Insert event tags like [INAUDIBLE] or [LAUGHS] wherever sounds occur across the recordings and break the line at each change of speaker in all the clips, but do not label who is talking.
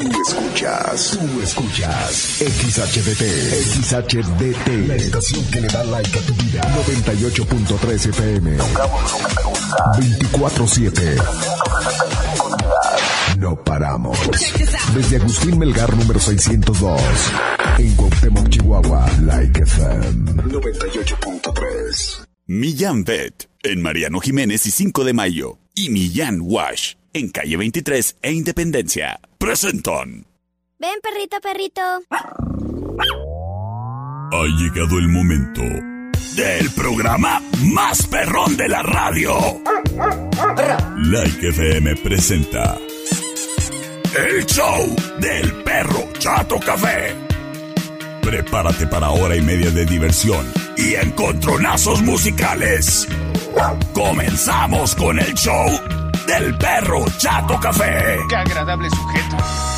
Tú escuchas, tú escuchas XHDT, XHDT, la estación que le da like a tu vida. 98.3 FM. Tocamos lo que te gusta. 24-7. No paramos. Desde Agustín Melgar número 602. En Cuauhtémoc, Chihuahua. Like FM 98.3.
Millán Vet en Mariano Jiménez y 5 de Mayo. Y Millán Wash en calle 23 e Independencia. Presentan.
Ven, perrito, perrito.
Ha llegado el momento del programa más perrón de la radio. Like FM presenta el show del perro Chato Café. Prepárate para hora y media de diversión y encontronazos musicales. Comenzamos con el show del perro Chato Café.
Qué agradable sujeto.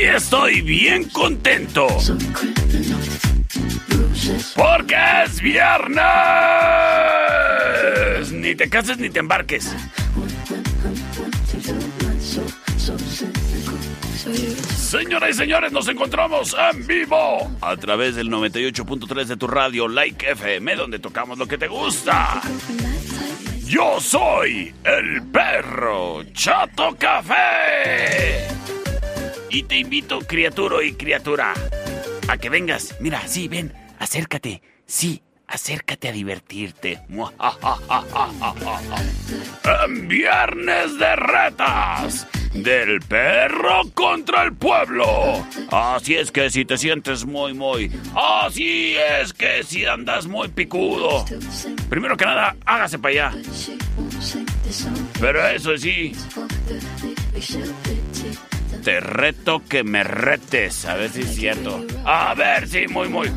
Sí estoy bien contento. Porque es viernes. Ni te cases ni te embarques. Señoras y señores, nos encontramos en vivo a través del 98.3 de tu radio Like FM, donde tocamos lo que te gusta. Yo soy el perro Chato Café. Y te invito, criatura y criatura, a que vengas. Mira, sí, ven, acércate. Sí, acércate a divertirte. En Viernes de Retas. Del perro contra el pueblo. Así es que si te sientes muy, muy. Así es que si andas muy picudo. Primero que nada, hágase para allá. Pero eso sí. Te reto que me retes. A ver si es cierto. A ver si, muy, muy.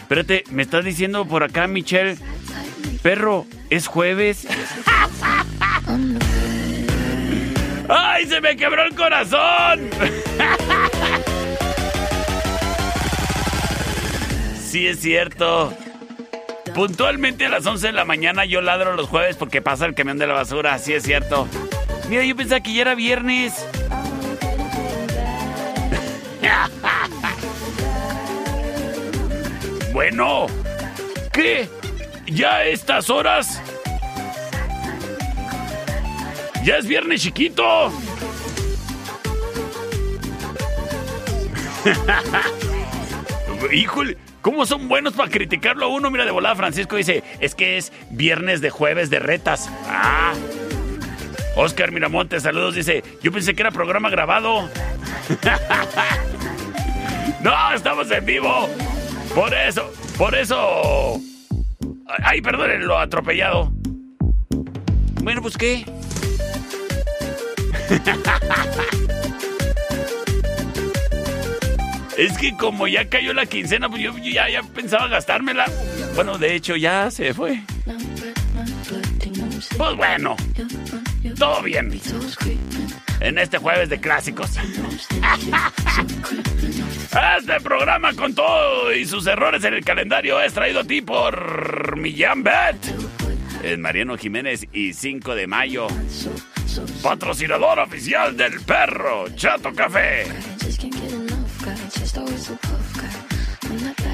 Espérate, me estás diciendo por acá, Michelle. Perro, ¿es jueves? ¡Ay, se me quebró el corazón! sí, es cierto. Puntualmente a las 11 de la mañana yo ladro los jueves porque pasa el camión de la basura, sí es cierto. Mira, yo pensaba que ya era viernes. [LAUGHS] bueno, ¿qué? ¿Ya a estas horas? ¡Ya es viernes chiquito! [LAUGHS] Híjole, ¿cómo son buenos para criticarlo a uno? Mira, de volada Francisco dice, es que es viernes de jueves de retas. Ah. Oscar Miramonte, saludos, dice, yo pensé que era programa grabado. [LAUGHS] no, estamos en vivo. Por eso, por eso... Ay, perdonen lo atropellado. Bueno, pues qué. [LAUGHS] Es que como ya cayó la quincena, pues yo, yo ya, ya pensaba gastármela. Bueno, de hecho ya se fue. Pues bueno, todo bien. En este jueves de clásicos. [LAUGHS] Este programa con todo y sus errores en el calendario es traído a ti por Millán Bet. En Mariano Jiménez y 5 de mayo. Patrocinador oficial del perro Chato Café.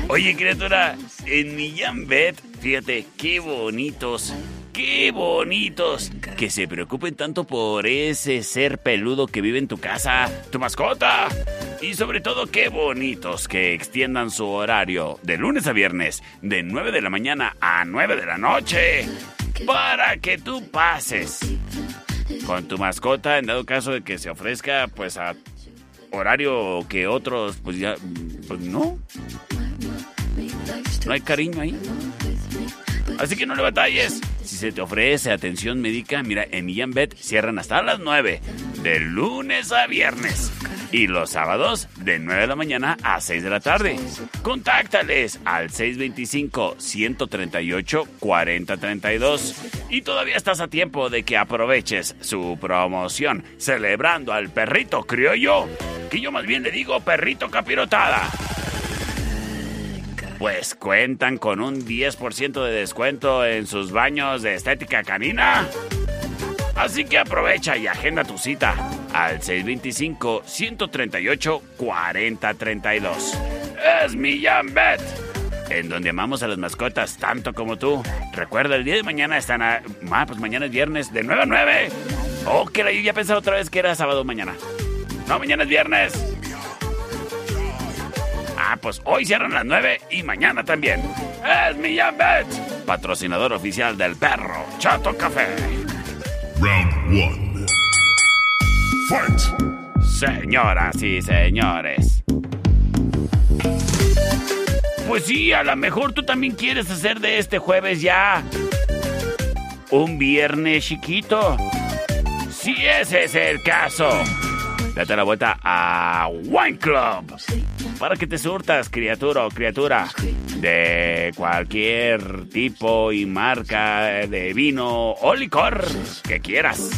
Oye, criatura, en Millán Bet, fíjate, qué bonitos, qué bonitos que se preocupen tanto por ese ser peludo que vive en tu casa, tu mascota. Y sobre todo, qué bonitos que extiendan su horario de lunes a viernes, de 9 de la mañana a 9 de la noche, para que tú pases con tu mascota en dado caso de que se ofrezca pues a horario que otros pues ya pues no. No hay cariño ahí así que no le batalles si se te ofrece atención médica mira en Millán Bet cierran hasta las 9 de lunes a viernes y los sábados de 9 de la mañana a 6 de la tarde. Contáctales al 625-138-4032 y todavía estás a tiempo de que aproveches su promoción celebrando al perrito criollo, que yo más bien le digo perrito capirotada. Pues cuentan con un 10% de descuento en sus baños de estética canina. Así que aprovecha y agenda tu cita al 625-138-4032. Es Millán Bet, en donde amamos a las mascotas tanto como tú. Recuerda, el día de mañana están a... Ah, pues mañana es viernes de 9 a 9. Oh, que la yo ya pensaba otra vez que era sábado mañana. No, mañana es viernes. Ah, pues hoy cierran las 9 y mañana también. Es Millán Bet, patrocinador oficial del perro Chato Café.
Round 1. Fight.
Señoras y señores. Pues sí, a lo mejor tú también quieres hacer de este jueves ya un viernes chiquito. Si ese es el caso, date la vuelta a Wine Club para que te surtas, criatura o criatura, de cualquier tipo y marca de vino o licor que quieras.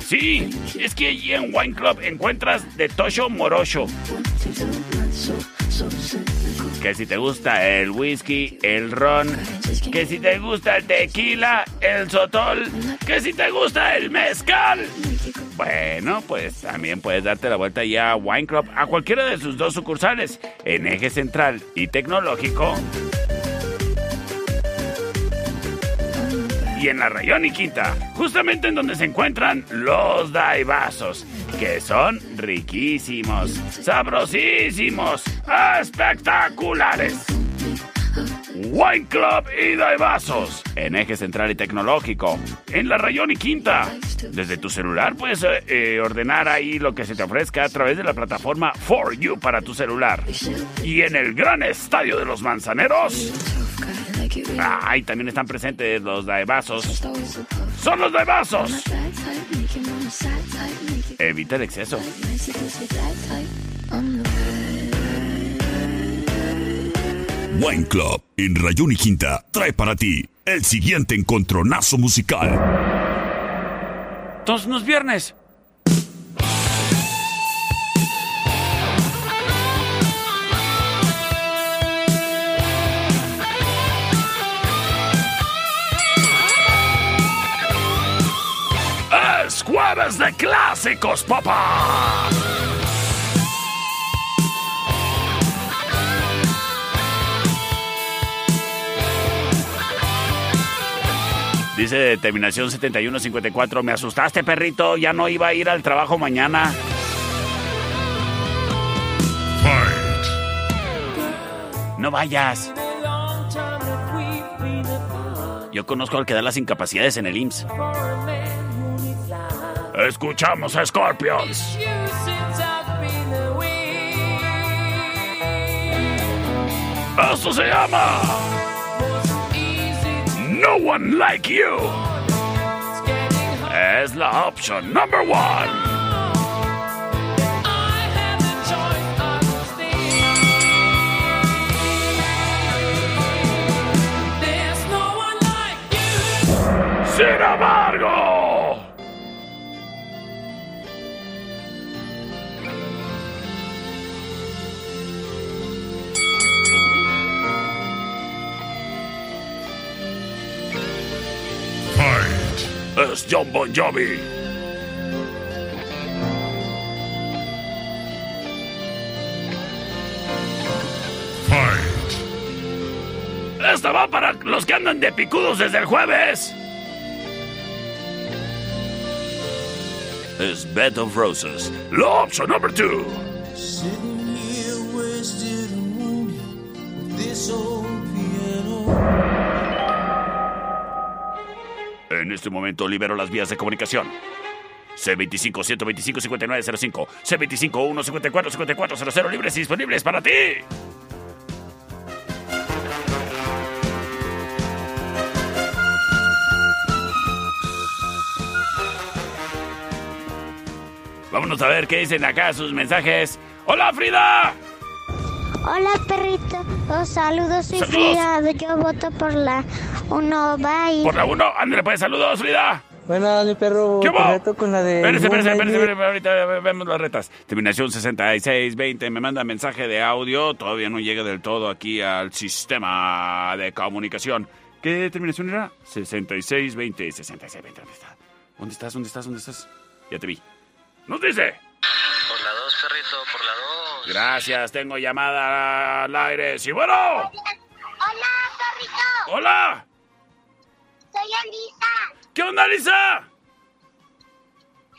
Sí, es que allí en Wine Club encuentras de Tosho Morocho. Que si te gusta el whisky, el ron, que si te gusta el tequila, el sotol, que si te gusta el mezcal. Bueno, pues también puedes darte la vuelta ya a Wine Club a cualquiera de sus dos sucursales, en Eje Central y Tecnológico. Y en la Rayón y Quinta, justamente en donde se encuentran los daibazos, que son riquísimos, sabrosísimos, espectaculares. Wine Club y Daibazos, en eje central y tecnológico, en la Rayón y Quinta. Desde tu celular puedes eh, eh, ordenar ahí lo que se te ofrezca a través de la plataforma For You para tu celular. Y en el gran estadio de los manzaneros. Ahí también están presentes los Daibazos. ¡Son los Daibazos! Evita el exceso.
Wine Club en Rayón y Quinta trae para ti el siguiente encontronazo musical.
Todos los viernes. Jueves de clásicos, papá. Dice terminación 7154, me asustaste perrito, ya no iba a ir al trabajo mañana.
Fight.
No vayas. Yo conozco al que da las incapacidades en el IMSS. Escuchamos a Scorpions. Esto se llama No One Like You. Es la opción number one. Sin embargo. Es John Bon Jovi.
Fight.
Esta va para los que andan de picudos desde el jueves. Es Bed of Roses. La opción number two.
Sitting here wasted and wounded with this old
En este momento libero las vías de comunicación. C25-125-5905, C25-154-5400 libres y disponibles para ti. Vámonos a ver qué dicen acá sus mensajes. ¡Hola, Frida!
Hola, perrito. Los saludos, soy
Saludos.
Frida. Yo voto por la 1. Bye.
Por la 1, ándale pues, saludos, Frida.
Buenas, mi perro.
¿Qué
reto con la de.
Espérese, espérese,
Moonlight
espérese,
Beat.
espérese, ahorita vemos las retas. Terminación 6620, me manda mensaje de audio, todavía no llega del todo aquí al sistema de comunicación. ¿Qué terminación era? 6620, 6620, ¿dónde está? ¿Dónde estás? ¿Dónde estás? ¿Dónde estás? Ya te vi. ¡Nos dice!
Por la 2, perrito, por la 2.
Gracias, tengo llamada al aire. ¡Sí, bueno!
Hola, perrito.
¡Hola!
Soy.
¿Qué onda, Lisa?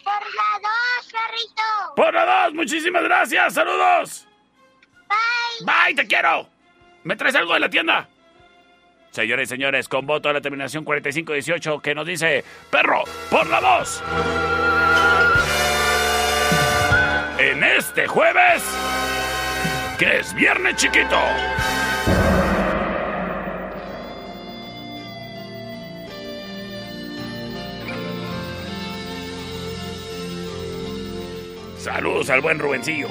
Por la 2, perrito.
Por la dos, muchísimas gracias, saludos.
Bye.
Bye, te quiero. ¿Me traes algo de la tienda? Señores y señores, con voto a la terminación 4518 que nos dice Perro por la 2. En este jueves, que es viernes chiquito. Saludos al buen Rubencillo.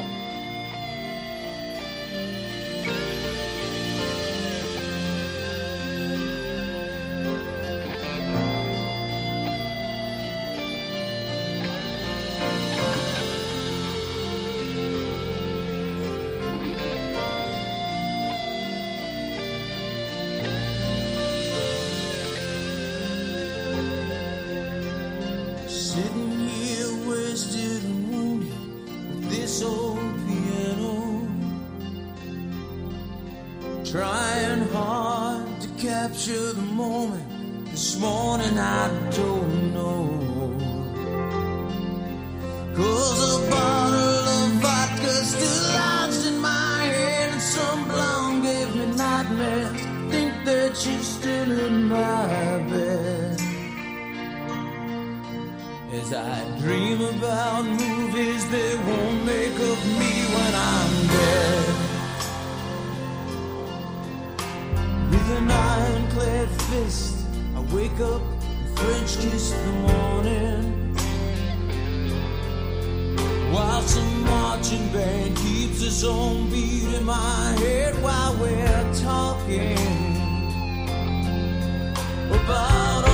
An ironclad fist, I wake up and French kiss the morning. Marching band keeps its own beat in my head while we're talking about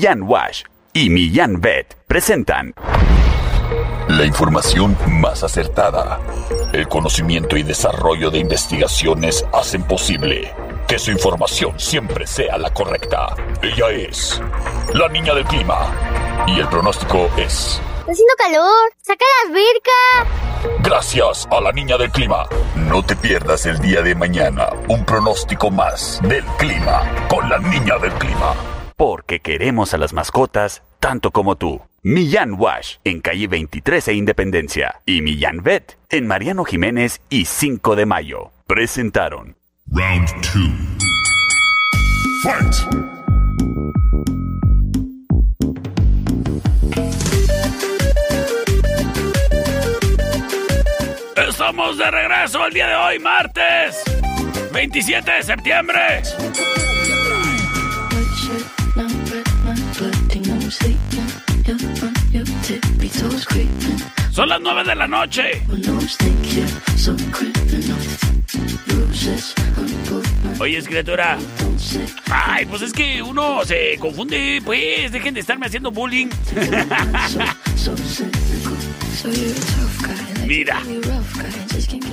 Millán Wash y Millán Vet presentan
La información más acertada. El conocimiento y desarrollo de investigaciones hacen posible que su información siempre sea la correcta. Ella es la niña del clima. Y el pronóstico es...
Está haciendo calor. ¡Saca la alberca!
Gracias a la niña del clima. No te pierdas el día de mañana un pronóstico más del clima con la niña del clima.
Porque queremos a las mascotas tanto como tú. Millán Wash en calle 23 e Independencia y Millán Vet en Mariano Jiménez y 5 de Mayo. Presentaron
Round 2. Fight!
Estamos de regreso el día de hoy, martes 27 de septiembre. Son las 9 de la noche. Oye, criatura. Ay, pues es que uno se confunde, pues. Dejen de estarme haciendo bullying. Mira.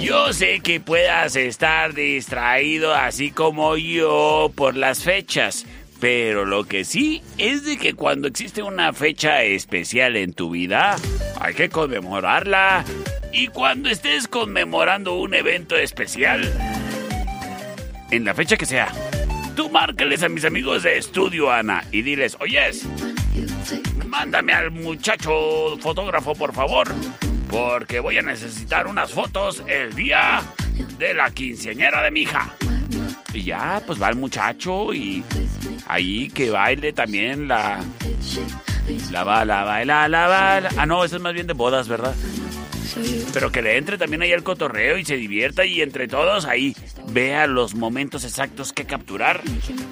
Yo sé que puedas estar distraído así como yo por las fechas, pero lo que sí es de que cuando existe una fecha especial en tu vida, hay que conmemorarla. Y cuando estés conmemorando un evento especial, en la fecha que sea, tú márcales a mis amigos de Estudio Ana y diles, oyes, mándame al muchacho fotógrafo por favor, porque voy a necesitar unas fotos el día de la quinceañera de mi hija. Y ya, pues va el muchacho y ahí que baile también la... La va, la baila, la baila. Ah, no, eso es más bien de bodas, ¿verdad? Pero que le entre también ahí al cotorreo y se divierta y entre todos ahí vea los momentos exactos que capturar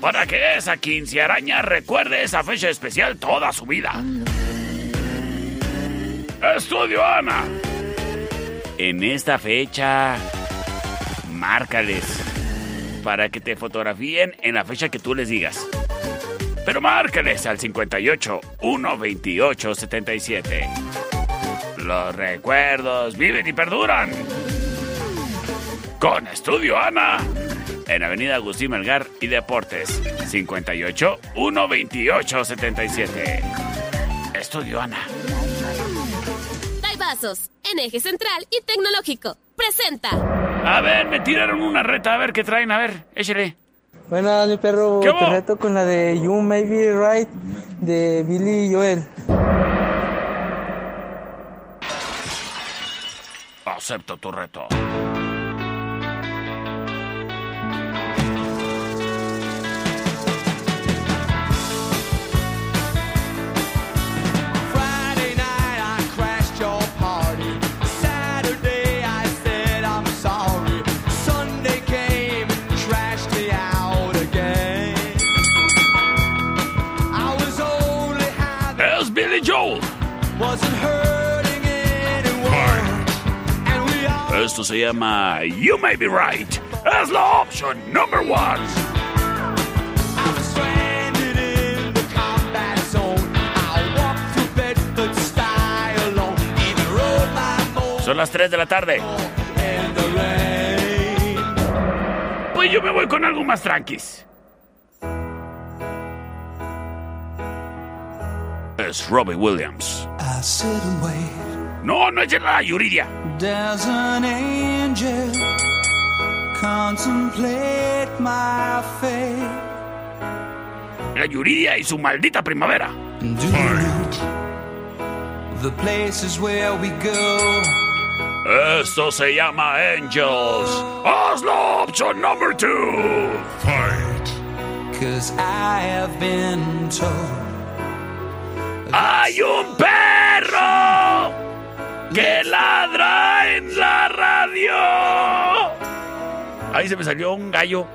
para que esa quincearaña recuerde esa fecha especial toda su vida. Estudio Ana. En esta fecha, márcales para que te fotografíen en la fecha que tú les digas. Pero márcales al 58 128 77. Los recuerdos viven y perduran. Con Estudio Ana. En Avenida Agustín Melgar y Deportes. 58 128 77. Estudio Ana.
Vasos, en eje central y tecnológico. Presenta.
A ver, me tiraron una reta. A ver qué traen. A ver, échale.
Buenas, mi perro.
¿Qué
Te reto con la de You May Be Right de Billy Joel.
Acepto tu reto. Esto se llama You May Be Right. Es la opción number one. Son las 3 de la tarde. Pues yo me voy con algo más tranquis. Es Robbie Williams.
I sit and wait.
No, no es la Yuridia.
Does an angel contemplate my fate?
La Yuridia y su maldita primavera.
Do you know the places where we go?
Esto se llama Angels. La opción number two.
Cause I have been told
¡Hay un perro! ¡Que ladra en la radio! Ahí se me salió un gallo.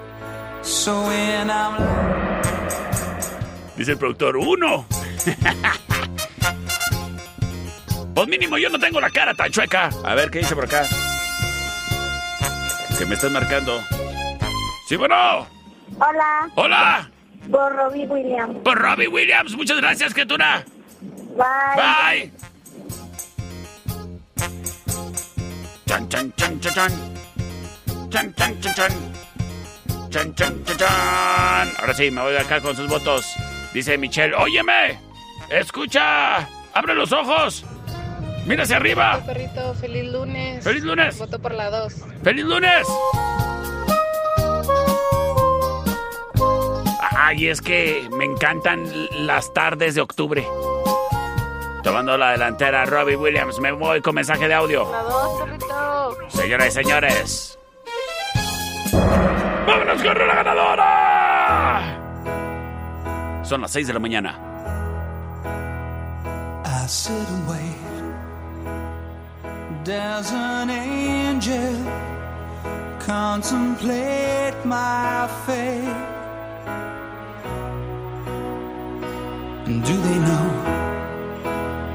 Dice el productor, uno. [LAUGHS] Pues mínimo yo no tengo la cara tan chueca. A ver, ¿qué dice por acá? Que me estás marcando. Sí, bueno.
Hola,
Hola.
por Robbie Williams.
Por Robbie Williams. Muchas gracias, criatura.
Bye.
Bye. Chan, chan, chan, chan, chan. Chan, chan, chan, chan. Chan, chan, chan, chan. Ahora sí, me voy acá con sus votos. Dice Michelle, óyeme. Escucha. Abre los ojos. Mira hacia arriba.
Perrito, feliz lunes.
¡Feliz lunes!
Voto por la 2.
¡Feliz lunes! Ay, es que me encantan las tardes de octubre. Tomando la delantera, Robbie Williams. Me voy con mensaje de audio.
La 2, perrito.
Señoras y señores. ¡Vámonos con la ganadora! Son las 6 de la mañana.
I sit and wait. Does an angel contemplate my fate? And do they know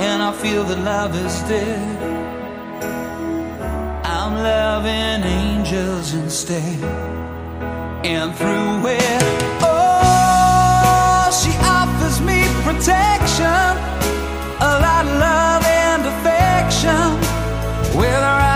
and I feel that love is dead, I'm loving angels instead. And through it, oh, she offers me protection, a lot of love and affection, whether I'm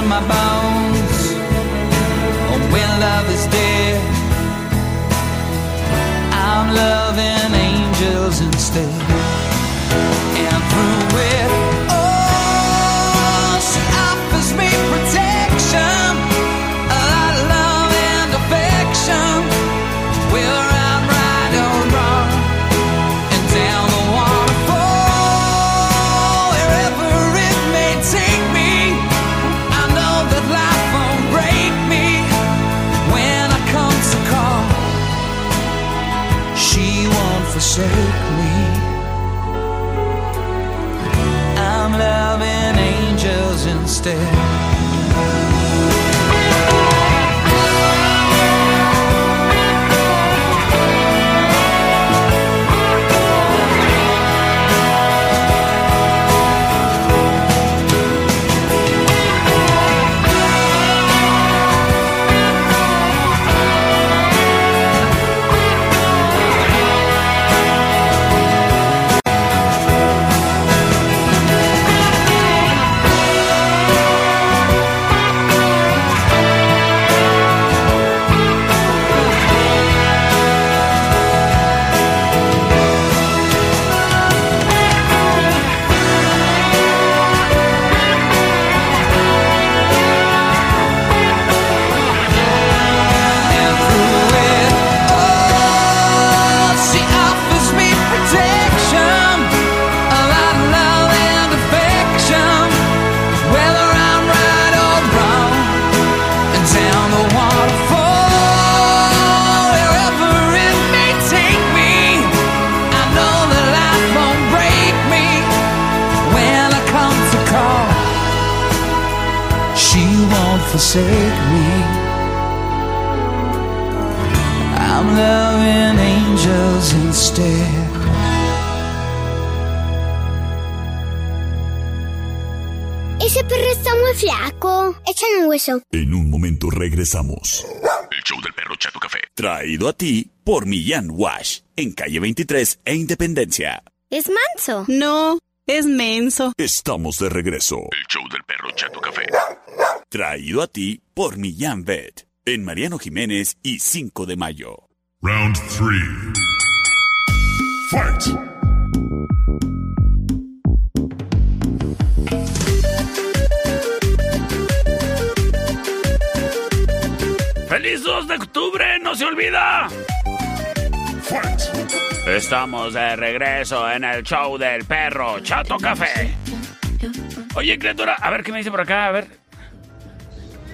to my bones. Oh, when love is dead, I'm loving angels instead. Instead.
Regresamos. El show del perro Chato Café. Traído a ti por Millán Wash. En calle 23 e Independencia.
Es manso.
No, es menso.
Estamos de regreso. El show del perro Chato Café. Traído a ti por Millán Vet. En Mariano Jiménez y 5 de mayo.
Round 3. Fight!
¡Feliz 2 de octubre! ¡No se olvida! Estamos de regreso en el show del perro Chato Café. Oye, criatura, a ver qué me dice por acá, a ver.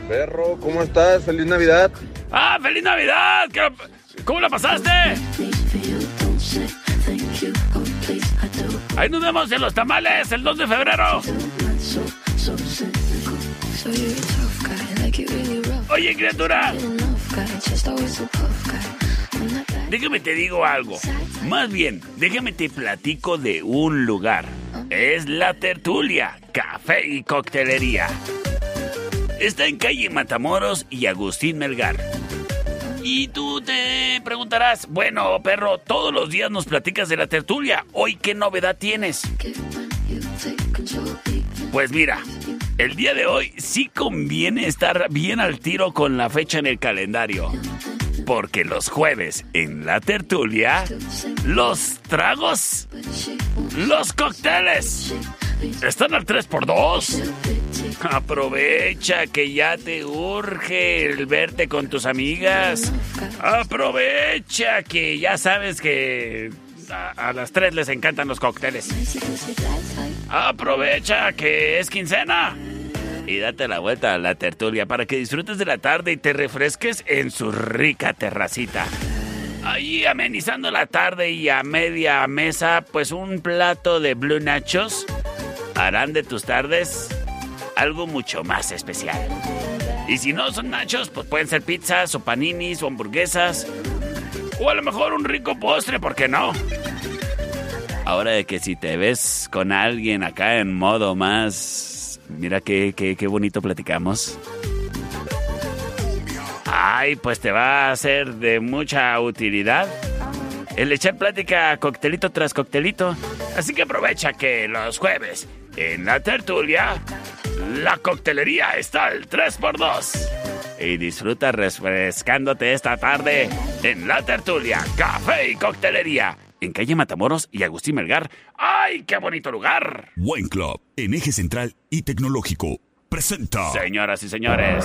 Perro, ¿cómo estás? Feliz Navidad.
¡Ah, feliz Navidad! ¿Qué- ¿Cómo la pasaste? Ahí nos vemos en los tamales el 2 de febrero. Oye, criatura. Déjame te digo algo. Más bien, déjame te platico de un lugar. Es la tertulia, café y coctelería. Está en calle Matamoros y Agustín Melgar. Y tú te preguntarás, bueno, perro, todos los días nos platicas de la tertulia. Hoy, ¿qué novedad tienes? Pues mira, el día de hoy sí conviene estar bien al tiro con la fecha en el calendario. Porque los jueves en la tertulia, los tragos, los cócteles, están al 3x2. Aprovecha que ya te urge el verte con tus amigas. Aprovecha que ya sabes que a, a las tres les encantan los cócteles. Aprovecha que es quincena. Y date la vuelta a la tertulia para que disfrutes de la tarde y te refresques en su rica terracita. Ahí amenizando la tarde y a media mesa, pues un plato de Blue Nachos harán de tus tardes algo mucho más especial. Y si no son nachos, pues pueden ser pizzas o paninis o hamburguesas. O a lo mejor un rico postre, ¿por qué no? Ahora de que si te ves con alguien acá en modo más... Mira qué, qué, qué bonito platicamos. Ay, pues te va a ser de mucha utilidad. El echar plática coctelito tras coctelito. Así que aprovecha que los jueves en la tertulia la coctelería está al 3x2. Y disfruta refrescándote esta tarde en la tertulia, café y coctelería. En calle Matamoros y Agustín Melgar. ¡Ay, qué bonito lugar!
Wine Club, en eje central y tecnológico, presenta.
Señoras y señores.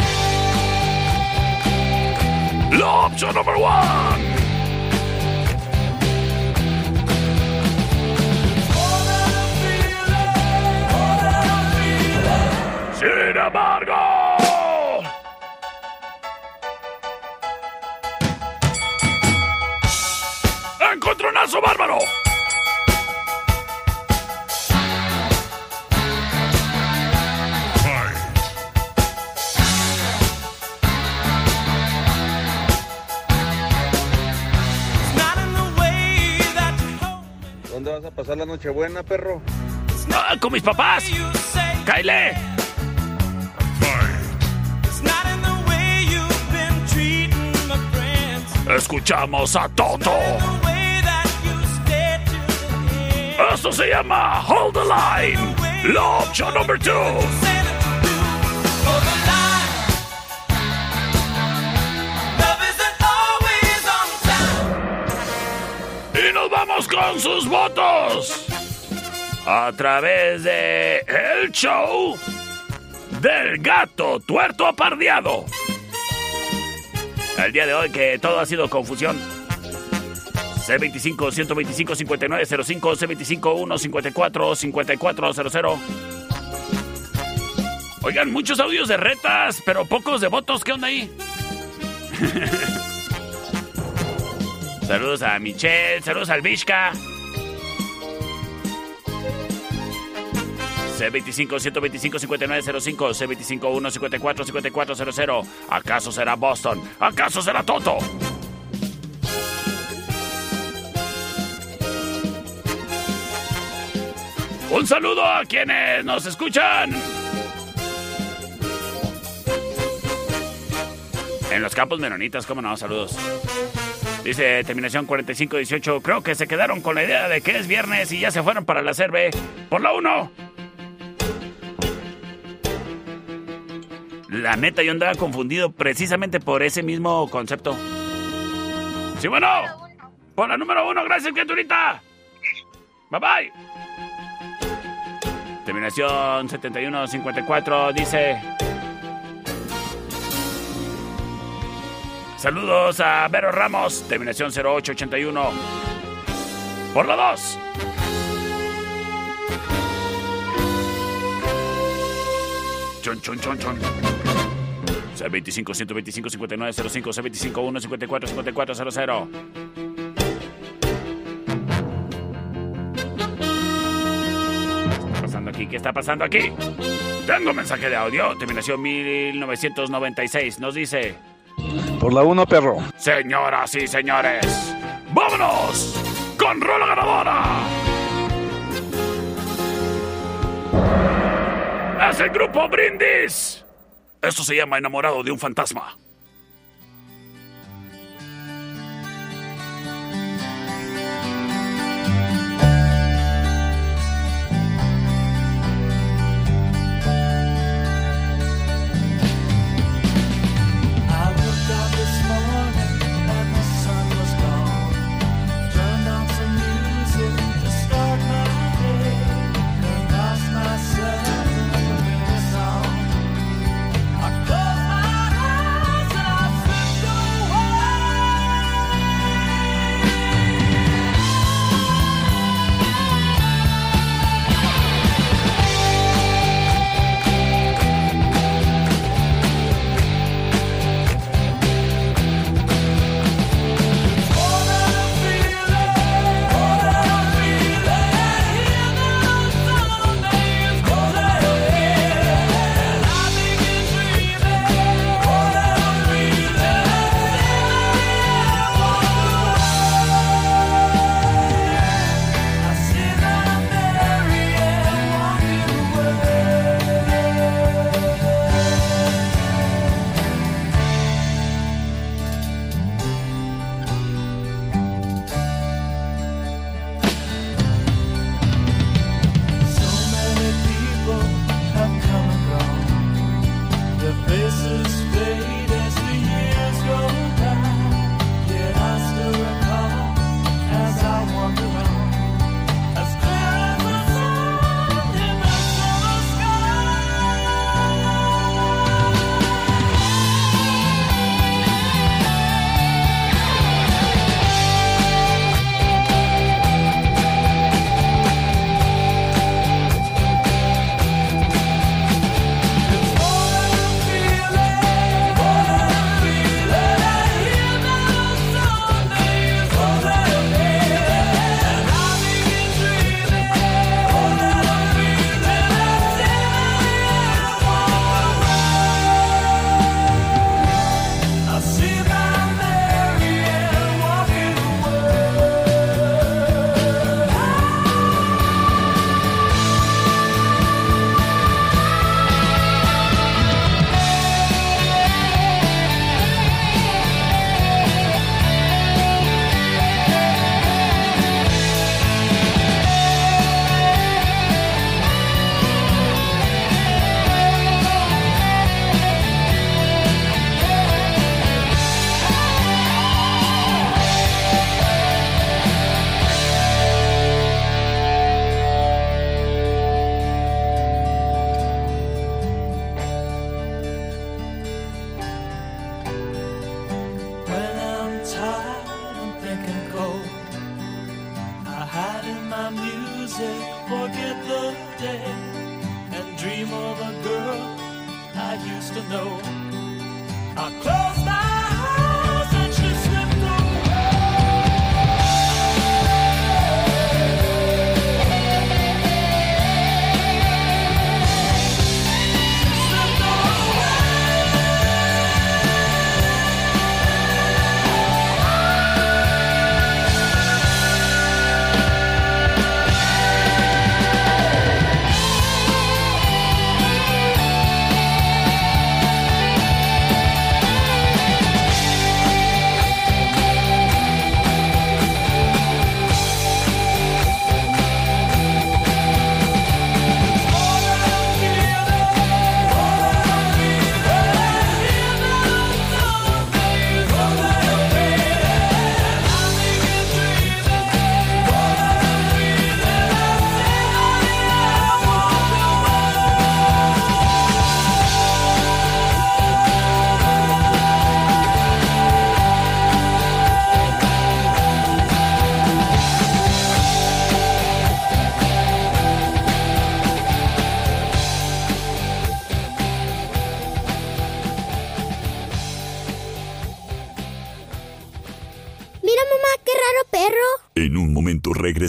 La opción number one.
Nochebuena, perro.
Con mis papás! ¡Cáile! Escuchamos a Toto. Esto se llama Hold the Line. La opción número 2. Sus votos. A través de el show del gato tuerto apardeado. El día de hoy que todo ha sido confusión. C25 125 5905 C25 154 5400. Oigan, muchos audios de retas, pero pocos de votos. ¿Qué onda ahí? [LAUGHS] saludos a Michelle, saludos al Vishka. C25 125 5905 C25 154 5400 ¿Acaso será Boston? ¿Acaso será Toto? Un saludo a quienes nos escuchan. En los campos menonitas, cómo no, saludos. Dice terminación 4518. Creo que se quedaron con la idea de que es viernes y ya se fueron para la cerve. Por la 1. La neta, yo andaba confundido precisamente por ese mismo concepto. Sí, bueno. Por la número uno, gracias, criaturita. Bye bye. Terminación 7154 dice. Saludos a Vero Ramos, terminación 0881. Por la 2. Chon, chon, chon, chon. C25 125 5905 C25 1 54 5400. ¿Qué está pasando aquí? ¿Qué está pasando aquí? Tengo mensaje de audio, terminación 1996. Nos dice.
Por la 1, perro.
Señoras y señores, ¡vámonos! ¡Con rola ganadora! ¡Es el grupo Brindis! Esto se llama Enamorado de un fantasma.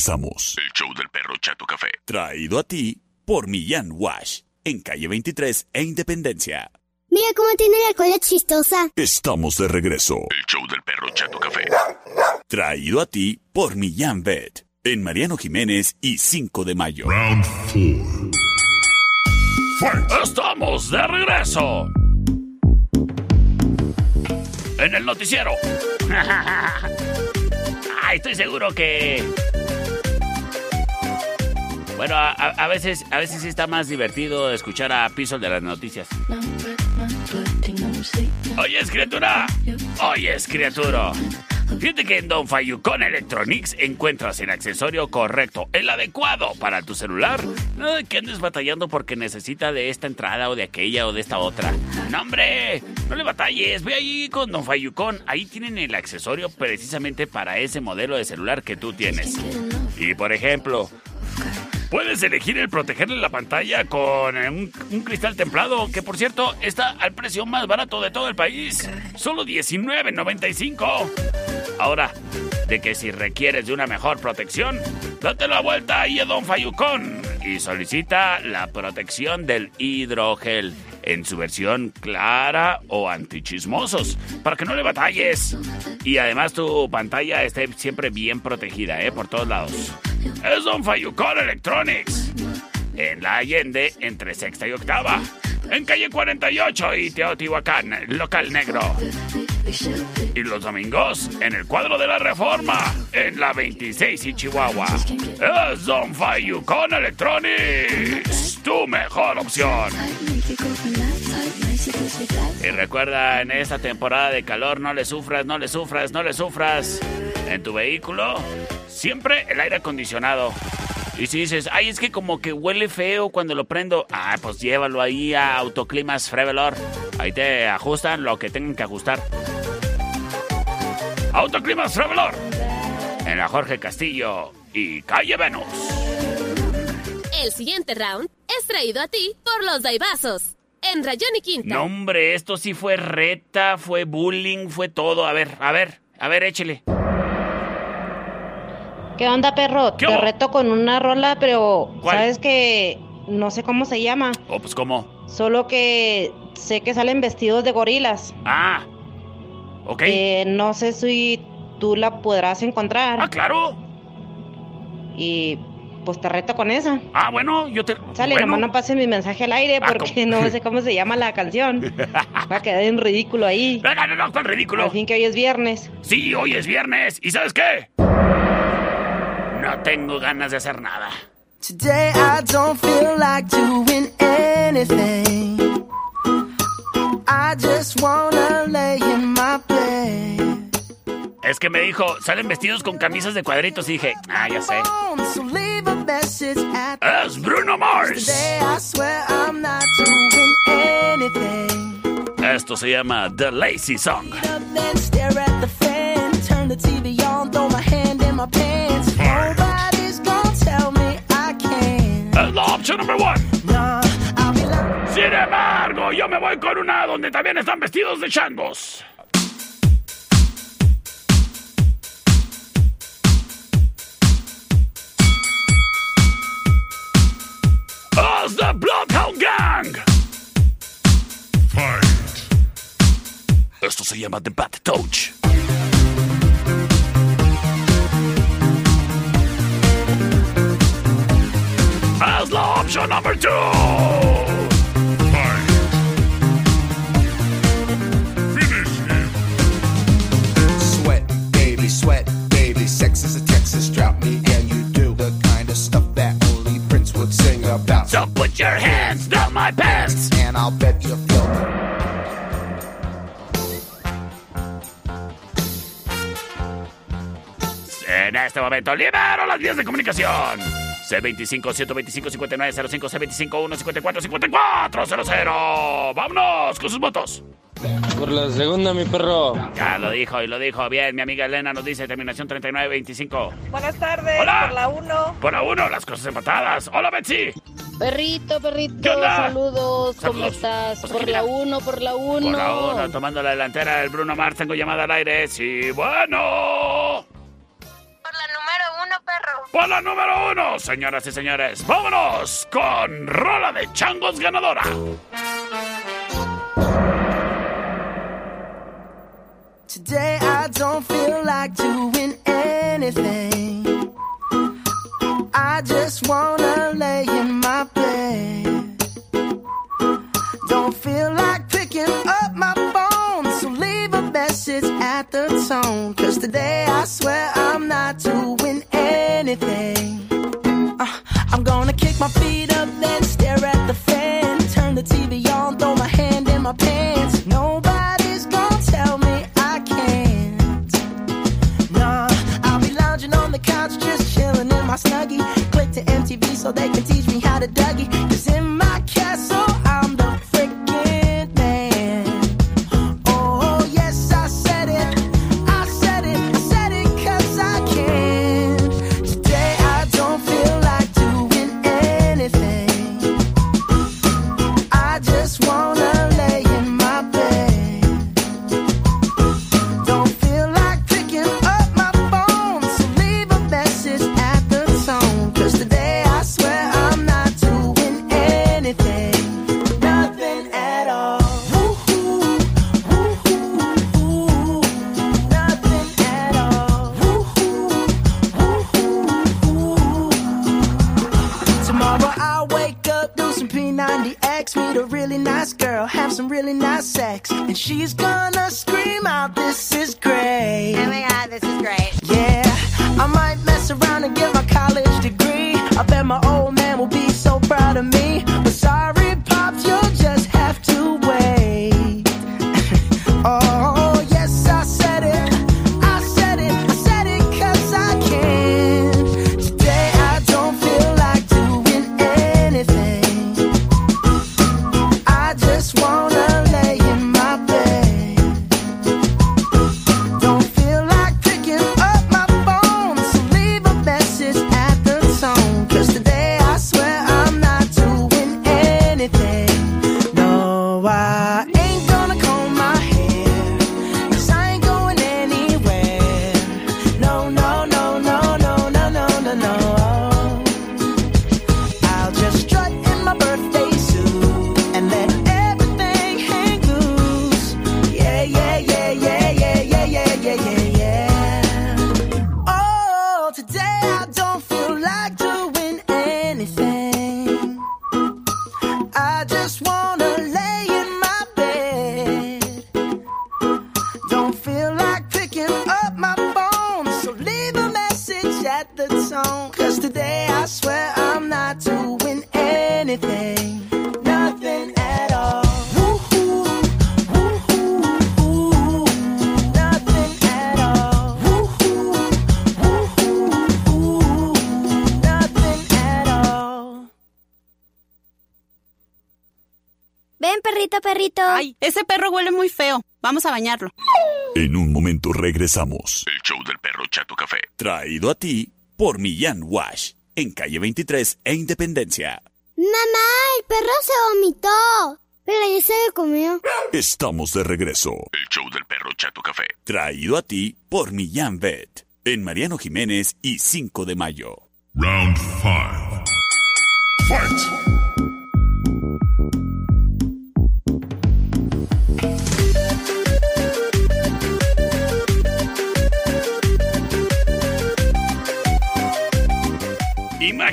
Regresamos. El show del perro Chato Café.
Traído a ti por Millán Wash, en calle 23 e Independencia.
Mira cómo tiene la cola chistosa.
Estamos de regreso. El show del perro Chato Café.
Traído a ti por Millán Vet, en Mariano Jiménez y 5 de mayo. Estamos de regreso. En el noticiero. [LAUGHS] Ay, estoy seguro que. Bueno, a, a- veces, a veces sí está más divertido escuchar a Piso de las noticias. Oyes, criatura. Oyes, criatura. Fíjate que en Don Fayucon Electronics encuentras el accesorio correcto, el adecuado para tu celular. No de que andes batallando porque necesita de esta entrada o de aquella o de esta otra. No, hombre, no le batalles. Ve ahí con Don Fayucon. Ahí tienen el accesorio precisamente para ese modelo de celular que tú tienes. Y por ejemplo, Puedes elegir el protegerle la pantalla con eh, un, un cristal templado, que por cierto está al precio más barato de todo el país. Solo $19.95. Ahora, de que si requieres de una mejor protección, date la vuelta ahí a Don Fayucón y solicita la protección del hidrogel en su versión clara o antichismosos, para que no le batalles. Y además tu pantalla esté siempre bien protegida, ¿eh? Por todos lados. Es Don Fayucón Electronics. En la Allende, entre sexta y octava. En calle 48 y Teotihuacán, local negro. Y los domingos, en el cuadro de la Reforma, en la 26 y Chihuahua. Es Don Fayucón Electronics, tu mejor opción. Y recuerda, en esta temporada de calor, no le sufras, no le sufras, no le sufras. En tu vehículo, siempre el aire acondicionado. Y si dices, ay, es que como que huele feo cuando lo prendo, ah, pues llévalo ahí a Autoclimas Frevelor. Ahí te ajustan lo que tengan que ajustar. Autoclimas Frevelor. En la Jorge Castillo y Calle Venus.
El siguiente round es traído a ti por los Daibazos. En Rayón y Quinta.
No, hombre, esto sí fue reta, fue bullying, fue todo. A ver, a ver, a ver, échele.
¿Qué onda, perro?
¿Qué
Te reto con una rola, pero
¿Cuál?
sabes que no sé cómo se llama.
Oh, pues cómo.
Solo que sé que salen vestidos de gorilas.
Ah, ok.
Eh, no sé si tú la podrás encontrar.
Ah, claro.
Y pues te reto con esa.
Ah, bueno, yo te.
Sale,
bueno.
nomás no pases mi mensaje al aire
Ah,
porque
¿cómo?
no sé cómo se llama la canción. [LAUGHS] Va a quedar en ridículo ahí.
Venga, no, no, ¿cuál ridículo?
Al fin que hoy es viernes.
Sí, hoy es viernes. ¿Y sabes qué? No tengo ganas de hacer nada.
Today I don't feel like doing anything. I just wanna lay in my.
Es que me dijo, salen vestidos con camisas de cuadritos y dije, ah, ya sé. Es Bruno Mars. Esto se llama The Lazy Song. Es la opción número
uno.
Sin embargo, yo me voy con una donde también están vestidos de changos. Se llama The Bat Touch. As option number two.
Sweat, baby, sweat, baby. Sex is a Texas drought. Me and you do the kind of stuff that only Prince would sing about.
So put your hands down my pants.
And I'll bet
En este momento libero las vías de comunicación. C25-125-5905, C25-154-5400. ¡Vámonos con sus votos!
Por la segunda, mi perro.
Ya lo dijo y lo dijo bien. Mi amiga Elena nos dice terminación 3925.
Buenas tardes,
Hola.
por la 1.
Por a uno, las cosas empatadas. Hola, Betsy.
Perrito,
¿Qué
perrito,
onda?
saludos, ¿cómo
Saludos.
estás?
Pues
Por la
mira.
1, por la 1.
Por la uno, tomando la delantera el Bruno Mars. Tengo llamada al aire. Sí, bueno.
Perro.
Por la número uno, señoras y señores. Vámonos con Rola de Changos ganadora.
Today I don't feel like doing anything. I just wanna lay in my bed. Don't feel like picking up message at the tone. Cause today I swear I'm not doing anything. Uh, I'm gonna kick my feet up, then stare at the fan. Turn the TV on, throw my hand in my pants. Nobody's gonna tell me I can't. Nah, I'll be lounging on the couch, just chilling in my snuggie. Click to MTV so they can
Ven, perrito, perrito.
Ay, ese perro huele muy feo. Vamos a bañarlo.
En un momento regresamos.
El show del perro Chato Café. Traído a ti por Millán Wash. En calle 23 e Independencia.
Mamá, el perro se vomitó. Pero ya
se comió?
Estamos de regreso. El show del perro Chato Café.
Traído a ti por Millán Vet. En Mariano Jiménez y 5 de mayo.
Round 5. Fight!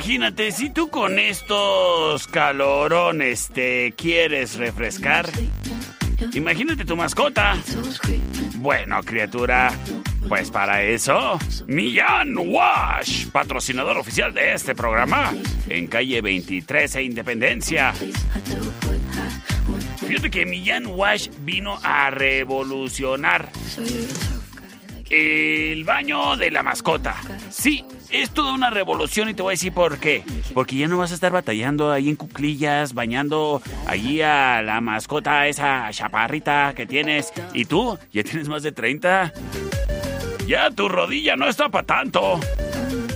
Imagínate, si tú con estos calorones te quieres refrescar, imagínate tu mascota. Bueno, criatura, pues para eso, Millán Wash, patrocinador oficial de este programa, en calle 23 e Independencia. Fíjate que Millán Wash vino a revolucionar el baño de la mascota. Sí, es toda una revolución y te voy a decir por qué. Porque ya no vas a estar batallando ahí en cuclillas, bañando allí a la mascota, esa chaparrita que tienes. ¿Y tú? ¿Ya tienes más de 30? Ya tu rodilla no está para tanto.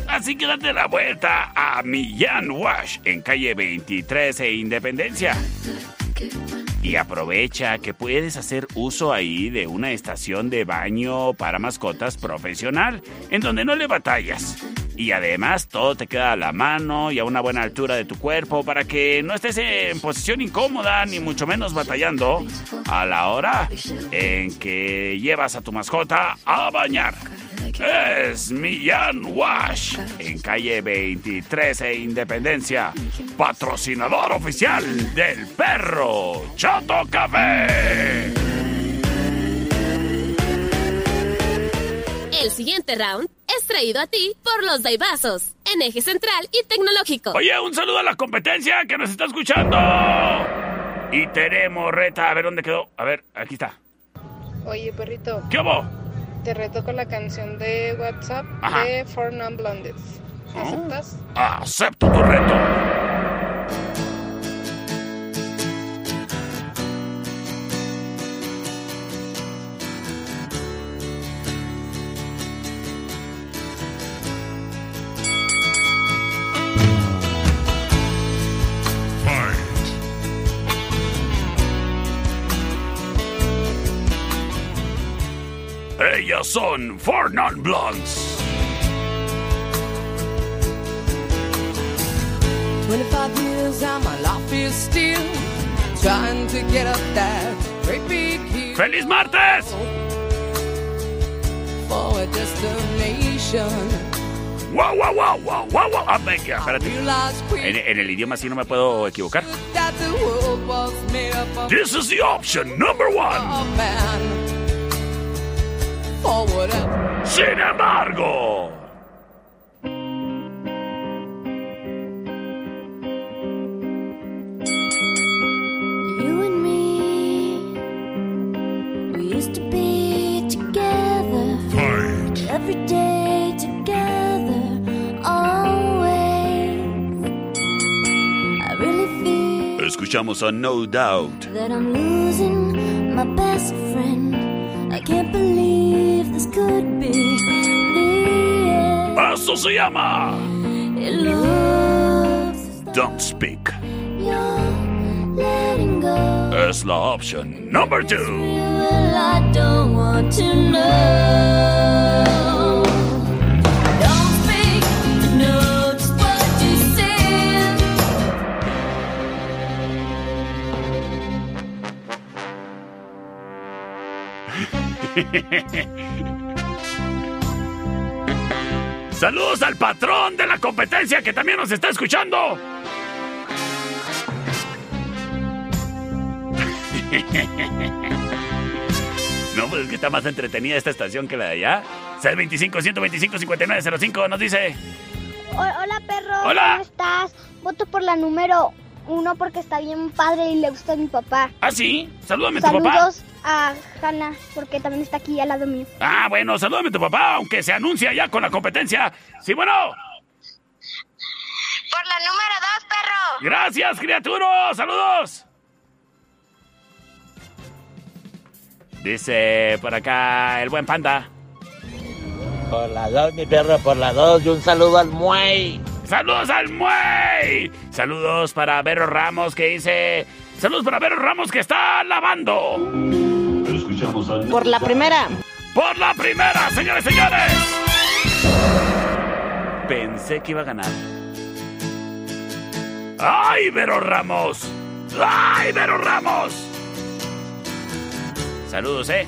Así que date la vuelta a Millán Wash en calle 23 e Independencia. Y aprovecha que puedes hacer uso ahí de una estación de baño para mascotas profesional, en donde no le batallas. Y además todo te queda a la mano y a una buena altura de tu cuerpo para que no estés en posición incómoda ni mucho menos batallando a la hora en que llevas a tu mascota a bañar. Es Millán Wash en calle 23 e Independencia, patrocinador oficial del perro Chato Café.
El siguiente round es traído a ti por los Daibazos, en eje central y tecnológico.
Oye, un saludo a la competencia que nos está escuchando. Y tenemos reta, a ver dónde quedó. A ver, aquí está.
Oye, perrito.
¿Qué hubo?
Te reto con la canción de WhatsApp
Ajá.
de Four Non Blondes. ¿Aceptas?
Acepto tu reto. Son Four Non-Blondes.
25 years and my life is still trying to get up that great big hill
¡Feliz martes!
for a destination.
¡Wow, wow, wow, wow, wow, wow! Ah, venga, espérate. En, en el idioma así no me puedo equivocar.
That the world was made up of
This is the option number one. Sin embargo,
You and me, we used to be together. Fight. Every day together, always. I really feel
escuchamos a No Doubt.
that I'm losing my best friend. I can't believe could be the end.
Eso se llama Don't Speak.
you're letting go.
Es la option number two.
Well, I [LAUGHS]
Saludos al patrón de la competencia que también nos está escuchando. [LAUGHS] No, pues es que está más entretenida esta estación que la de allá. 625 125 5905 nos dice.
Hola, perro.
Hola.
¿Cómo estás? Voto por la número uno porque está bien padre y le gusta a mi papá.
Ah, sí. Salúdame a tu papá.
Saludos a Hanna porque también está aquí al lado mío.
Ah, bueno, salúdame a tu papá, aunque se anuncia ya con la competencia. Sí, bueno.
Por la número dos, perro.
Gracias, criaturas. Saludos. Dice por acá el buen panda.
Por la dos, mi perro, por la dos. Y un saludo al muey.
¡Saludos al muey! Saludos para Vero Ramos que dice... Saludos para Vero Ramos que está lavando. Escuchamos a...
Por la primera.
Por la primera, señores, señores. Pensé que iba a ganar. ¡Ay, Vero Ramos! ¡Ay, Vero Ramos! Saludos, ¿eh?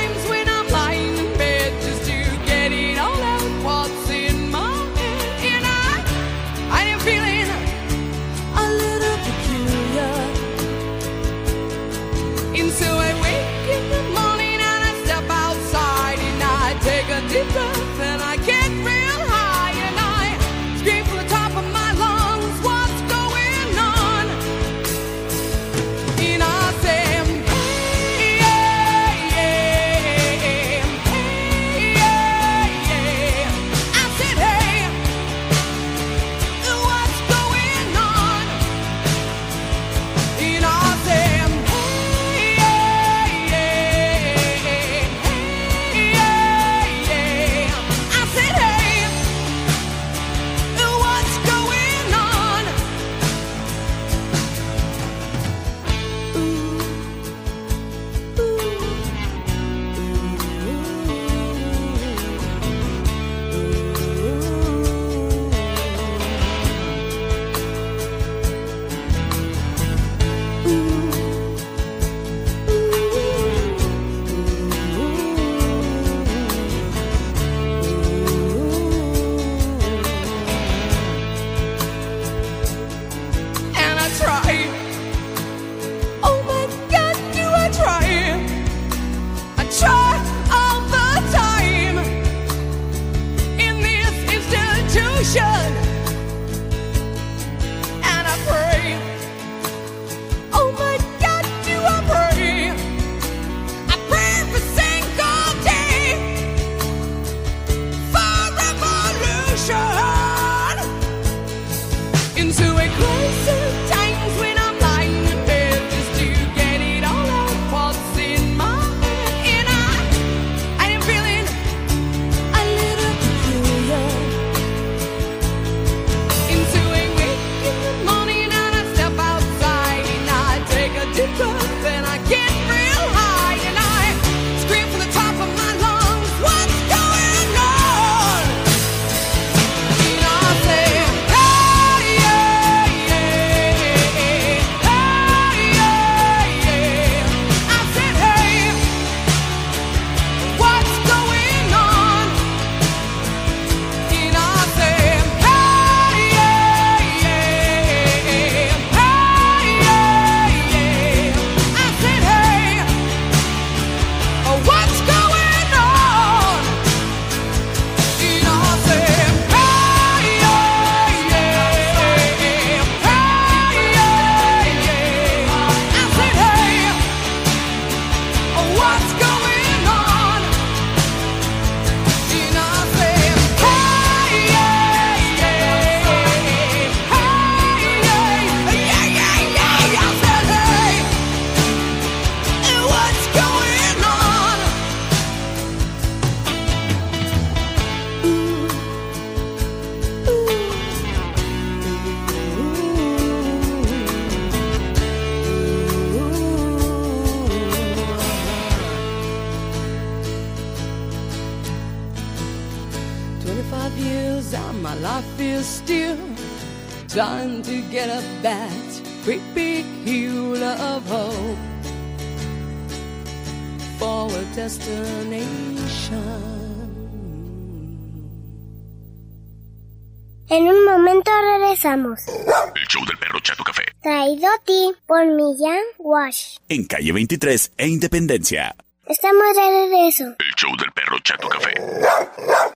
En un momento regresamos.
El show del perro Chato Café.
Traído a ti por Millán Wash.
En calle 23 e Independencia.
Estamos de regreso.
El show del perro Chato Café.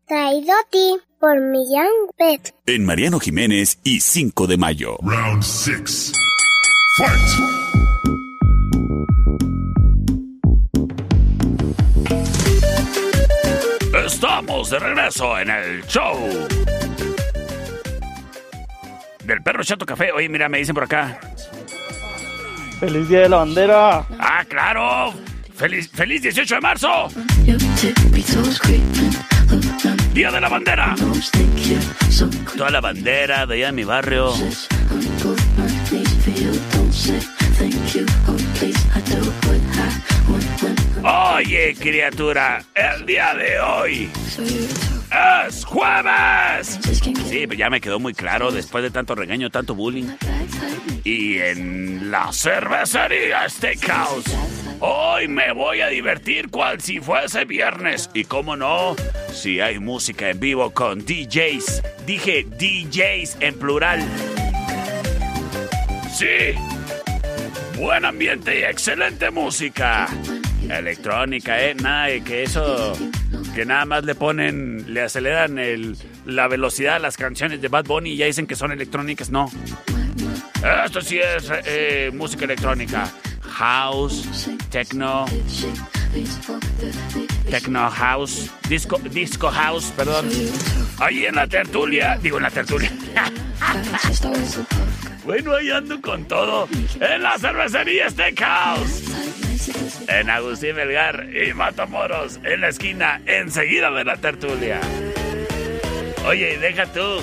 Traído a ti por Millán Pet.
En Mariano Jiménez y 5 de mayo.
Round 6. Fight.
Estamos de regreso en el show del perro Chato Café. Oye, mira, me dicen por acá.
¡Feliz Día de la Bandera!
¡Ah, claro! ¡Feliz, feliz 18 de marzo! ¡Día de la Bandera! Toda la bandera de allá en mi barrio. Oye, criatura, el día de hoy es jueves. Sí, ya me quedó muy claro después de tanto regaño, tanto bullying. Y en la cervecería Steakhouse, hoy me voy a divertir cual si fuese viernes. Y cómo no, si hay música en vivo con DJs. Dije DJs en plural. Sí, buen ambiente y excelente música. Electrónica, ¿eh? Nada que eso... Que nada más le ponen, le aceleran el, la velocidad a las canciones de Bad Bunny y ya dicen que son electrónicas. No. Esto sí es eh, música electrónica. House, techno, techno house, disco, disco house, perdón. Ahí en la tertulia, digo en la tertulia. [LAUGHS] bueno, ahí ando con todo. En la cervecería Steakhouse. En Agustín Melgar y Matamoros, en la esquina, enseguida de la tertulia. Oye, deja tú.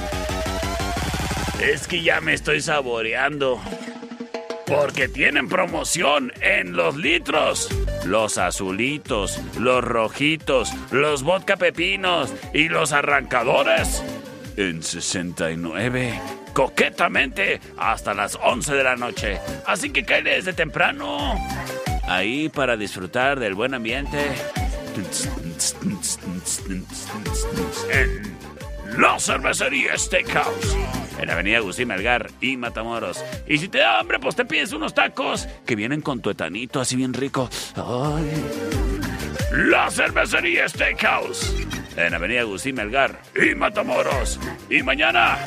Es que ya me estoy saboreando. Porque tienen promoción en los litros. Los azulitos, los rojitos, los vodka pepinos y los arrancadores. En 69. Coquetamente hasta las 11 de la noche. Así que cae desde temprano. Ahí para disfrutar del buen ambiente. En la cervecería Steakhouse. En Avenida Agustín Melgar y Matamoros. Y si te da hambre, pues te pides unos tacos que vienen con tu etanito así bien rico. La cervecería Steakhouse. En Avenida Agustín Melgar y Matamoros. Y mañana,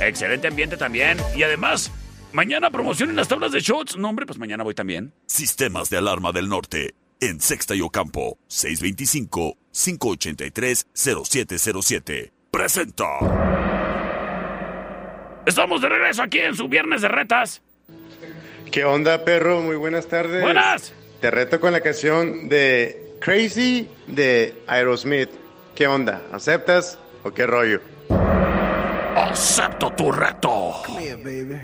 excelente ambiente también. Y además, mañana promoción en las tablas de shots. No, hombre, pues mañana voy también.
Sistemas de alarma del norte. En Sexta y Ocampo. 625-583-0707. Presenta.
Estamos de regreso aquí en su viernes de retas.
¿Qué onda, perro? Muy buenas tardes.
Buenas.
Te reto con la canción de Crazy de Aerosmith. ¿Qué onda? ¿Aceptas o qué rollo?
Acepto tu reto.
Come here, baby.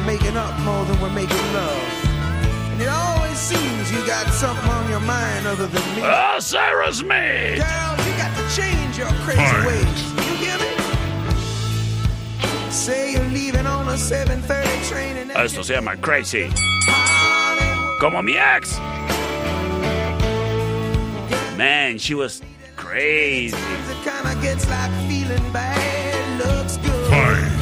We're making up more than we're making love. And it always seems you got something on your mind other than me.
Ah, Aerosmith.
Girl, you got to change your crazy ways. You hear me? Say you're leaving on a 7:30 train and
Esto se llama Crazy. Como mi ex. Man, she was crazy.
it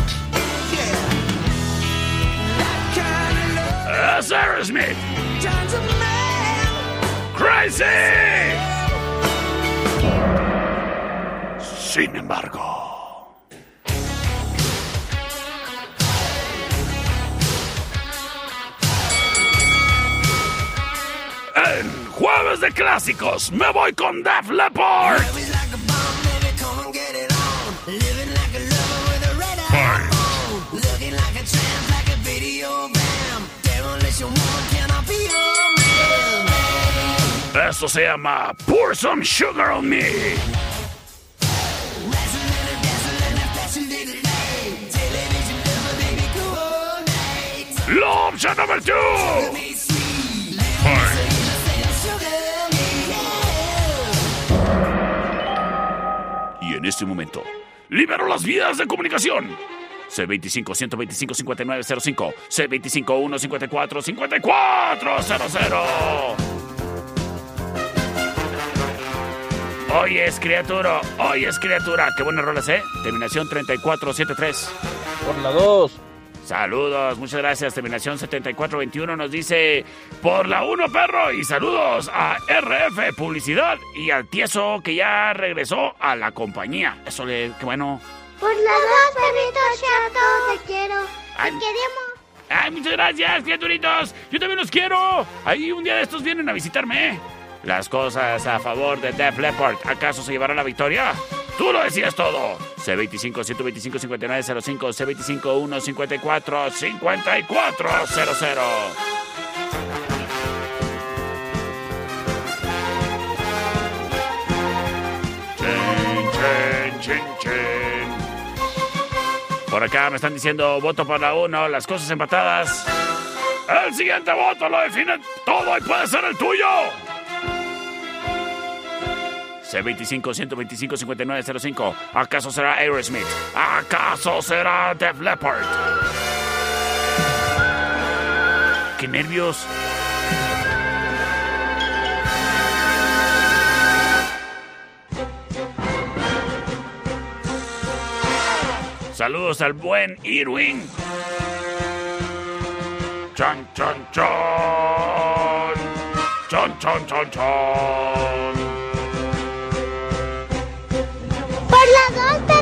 Ah, Aerosmith. Crazy. Sin embargo. En Jueves de Clásicos me voy con Def Leppard. Esto se llama Pour Some Sugar on Me. Número 2. Y en este momento, libero las vías de comunicación. C25-125-5905, C25-154-5400.
Hoy es criatura, hoy es criatura. Qué buenas rolas, ¿eh? Terminación 3473.
Por la 2.
Saludos, muchas gracias. Terminación 7421 nos dice por la 1, perro. Y saludos a RF Publicidad y al tieso que ya regresó a la compañía. Eso le, qué bueno.
Por la dos, perritos chato, te quiero.
Ay.
Te queremos.
Ay, muchas gracias, criaturitos. Yo también los quiero. Ahí un día de estos vienen a visitarme. ¿eh? Las cosas a favor de Def Leppard. ¿Acaso se llevará la victoria? Tú lo decías todo. C25 125 5905 C25 154 5400. Chin, chin, chin, chin. Por acá me están diciendo voto la 1, las cosas empatadas. El siguiente voto lo define todo y puede ser el tuyo. C25 125 5905. ¿Acaso será Aerosmith? ¿Acaso será Def Leppard? ¡Qué nervios! Saludos al buen Irwin. Chan, chan, chan. Chan, chan, chan, chan.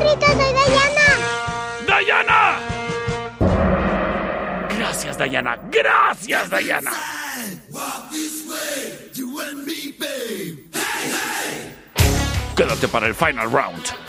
Dos, perritos, soy Dayana.
¡Dayana! Gracias, Dayana. Gracias, Dayana. Quédate para el final round.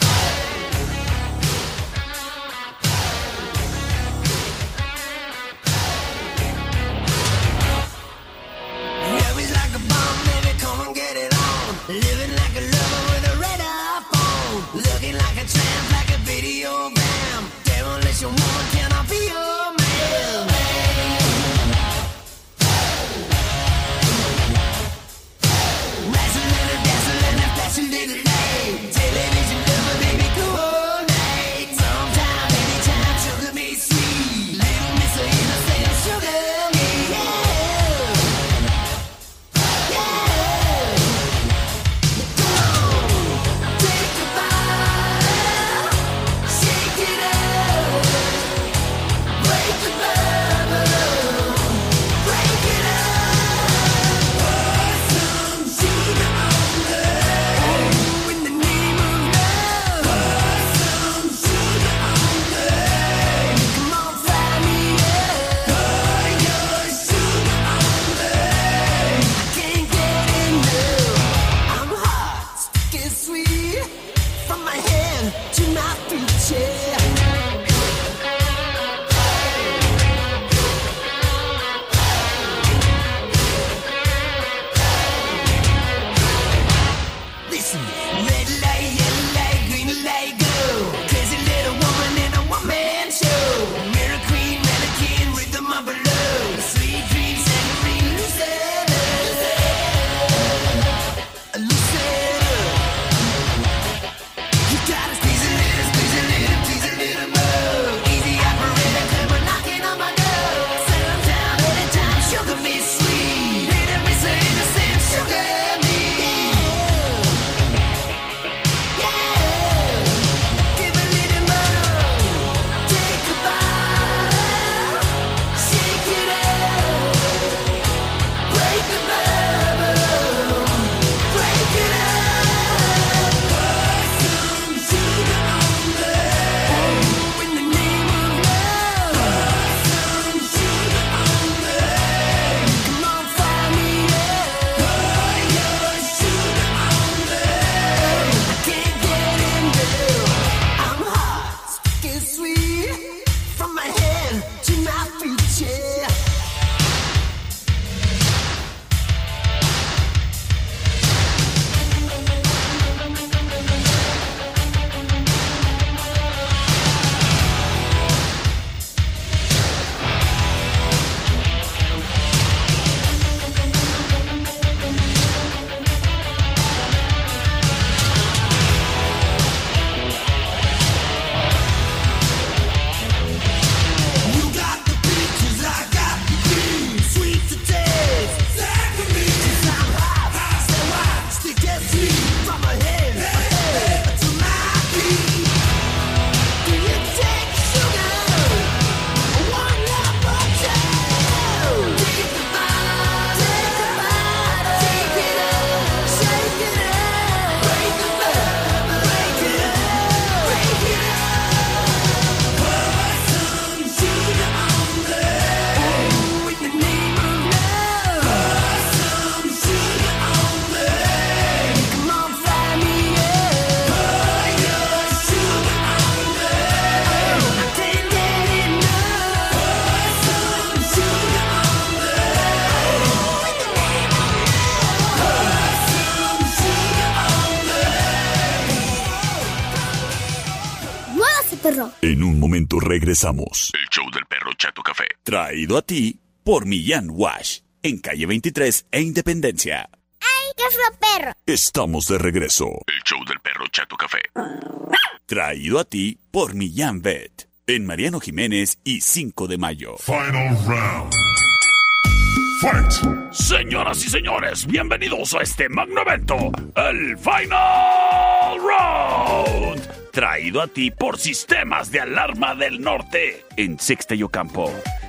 Regresamos. El show del perro Chato Café. Traído a ti por Millán Wash. En calle 23 e Independencia.
¡Ay, qué feo perro!
Estamos de regreso. El show del perro Chato Café. Traído a ti por Millán Vet. En Mariano Jiménez y 5 de mayo.
Final round. Fight.
Señoras y señores, bienvenidos a este magno evento, el Final Round. Traído a ti por Sistemas de Alarma del Norte en Sexta y Ocampo.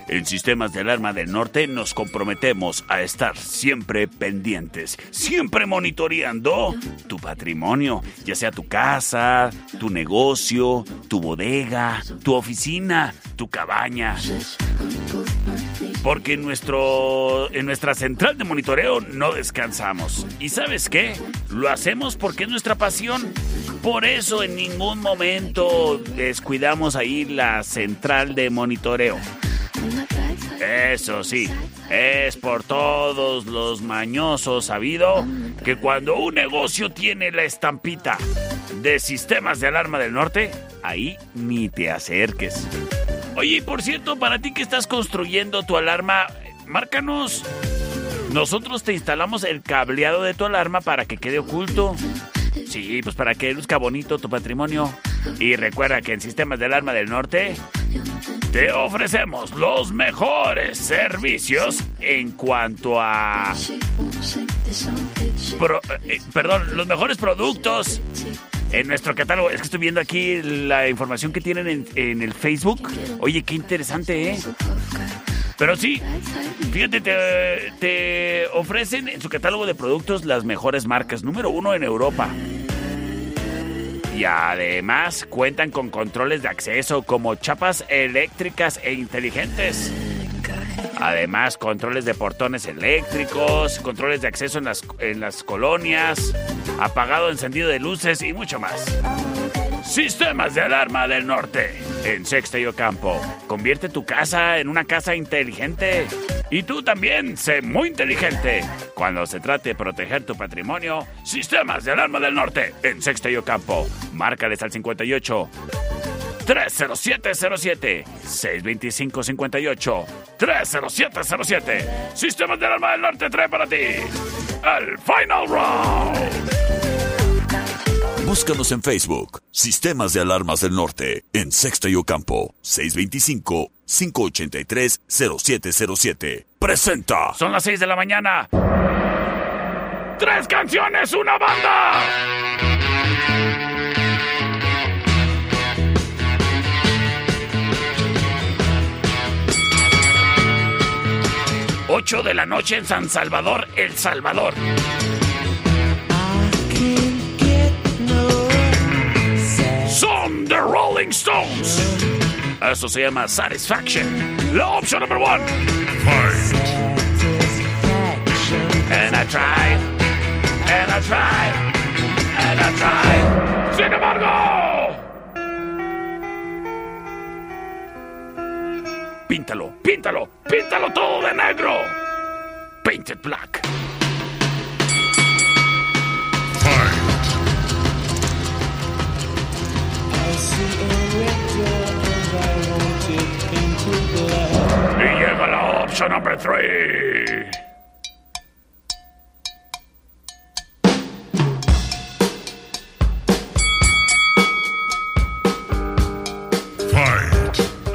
En Sistemas de Alarma del Norte nos comprometemos a estar siempre pendientes, siempre monitoreando tu patrimonio, ya sea tu casa, tu negocio, tu bodega, tu oficina, tu cabaña. Porque en, nuestro, en nuestra central de monitoreo no descansamos. ¿Y sabes qué? Lo hacemos porque es nuestra pasión. Por eso en ningún momento descuidamos ahí la central de monitoreo. Eso sí, es por todos los mañosos sabido que cuando un negocio tiene la estampita de sistemas de alarma del norte, ahí ni te acerques. Oye, por cierto, para ti que estás construyendo tu alarma, márcanos. Nosotros te instalamos el cableado de tu alarma para que quede oculto. Sí, pues para que luzca bonito tu patrimonio. Y recuerda que en Sistemas de Alarma del Norte te ofrecemos los mejores servicios en cuanto a... eh, perdón, los mejores productos en nuestro catálogo. Es que estoy viendo aquí la información que tienen en, en el Facebook. Oye, qué interesante, ¿eh? Pero sí, fíjate, te, ofrecen en su catálogo de productos las mejores marcas, número uno en Europa. Y además cuentan con controles de acceso como chapas eléctricas e inteligentes. Además, controles de portones eléctricos, controles de acceso en las, en las colonias, apagado, encendido de luces y mucho más. Sistemas de alarma del norte en Sexta y Ocampo. Convierte tu casa en una casa inteligente. Y tú también, sé muy inteligente. Cuando se trate de proteger tu patrimonio, Sistemas de alarma del norte en Sexta y Ocampo. Márcales al 58 30707 625 58 30707 Sistemas de alarma del norte trae para ti el Final Round.
Búscanos en Facebook. Sistemas de Alarmas del Norte. En Sexta y Ocampo. 625-583-0707. Presenta.
Son las 6 de la mañana. Tres canciones, una banda. 8 de la noche en San Salvador, El Salvador. The Rolling Stones. Esto se llama Satisfaction. La opción número one. And I tried, and I tried, and I tried. Sin embargo, píntalo, píntalo, píntalo todo de negro. Painted black. Y llega la opción number three.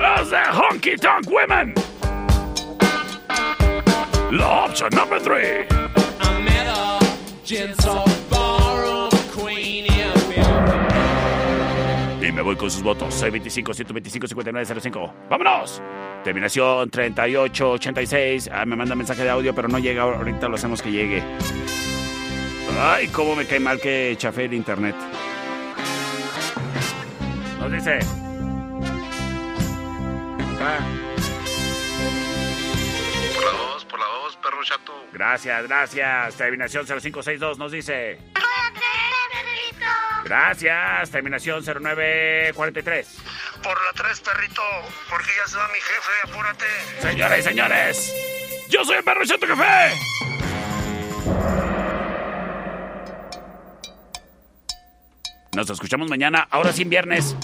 As the honky tonk women. La option number three.
I met a gents
voy con sus votos. 625-125-5905. ¡Vámonos! Terminación 3886. Ah, me manda mensaje de audio, pero no llega. Ahorita lo hacemos que llegue. Ay, cómo me cae mal que chafé el internet. Nos dice. Ah,
Por la dos, por la dos, perro chato.
Gracias, gracias. Terminación 0562 nos dice. Gracias, terminación 0943.
Por la 3, perrito, porque ya se va mi jefe, apúrate.
Señores y señores, yo soy el perro Chato Café. Nos escuchamos mañana, ahora sin viernes.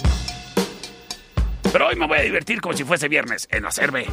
Pero hoy me voy a divertir como si fuese viernes en
la cerve.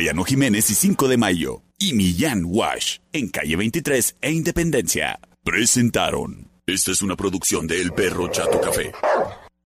Mariano Jiménez y 5 de Mayo, y Millán Wash, en calle 23 e Independencia. Presentaron. Esta es una producción de El Perro Chato Café.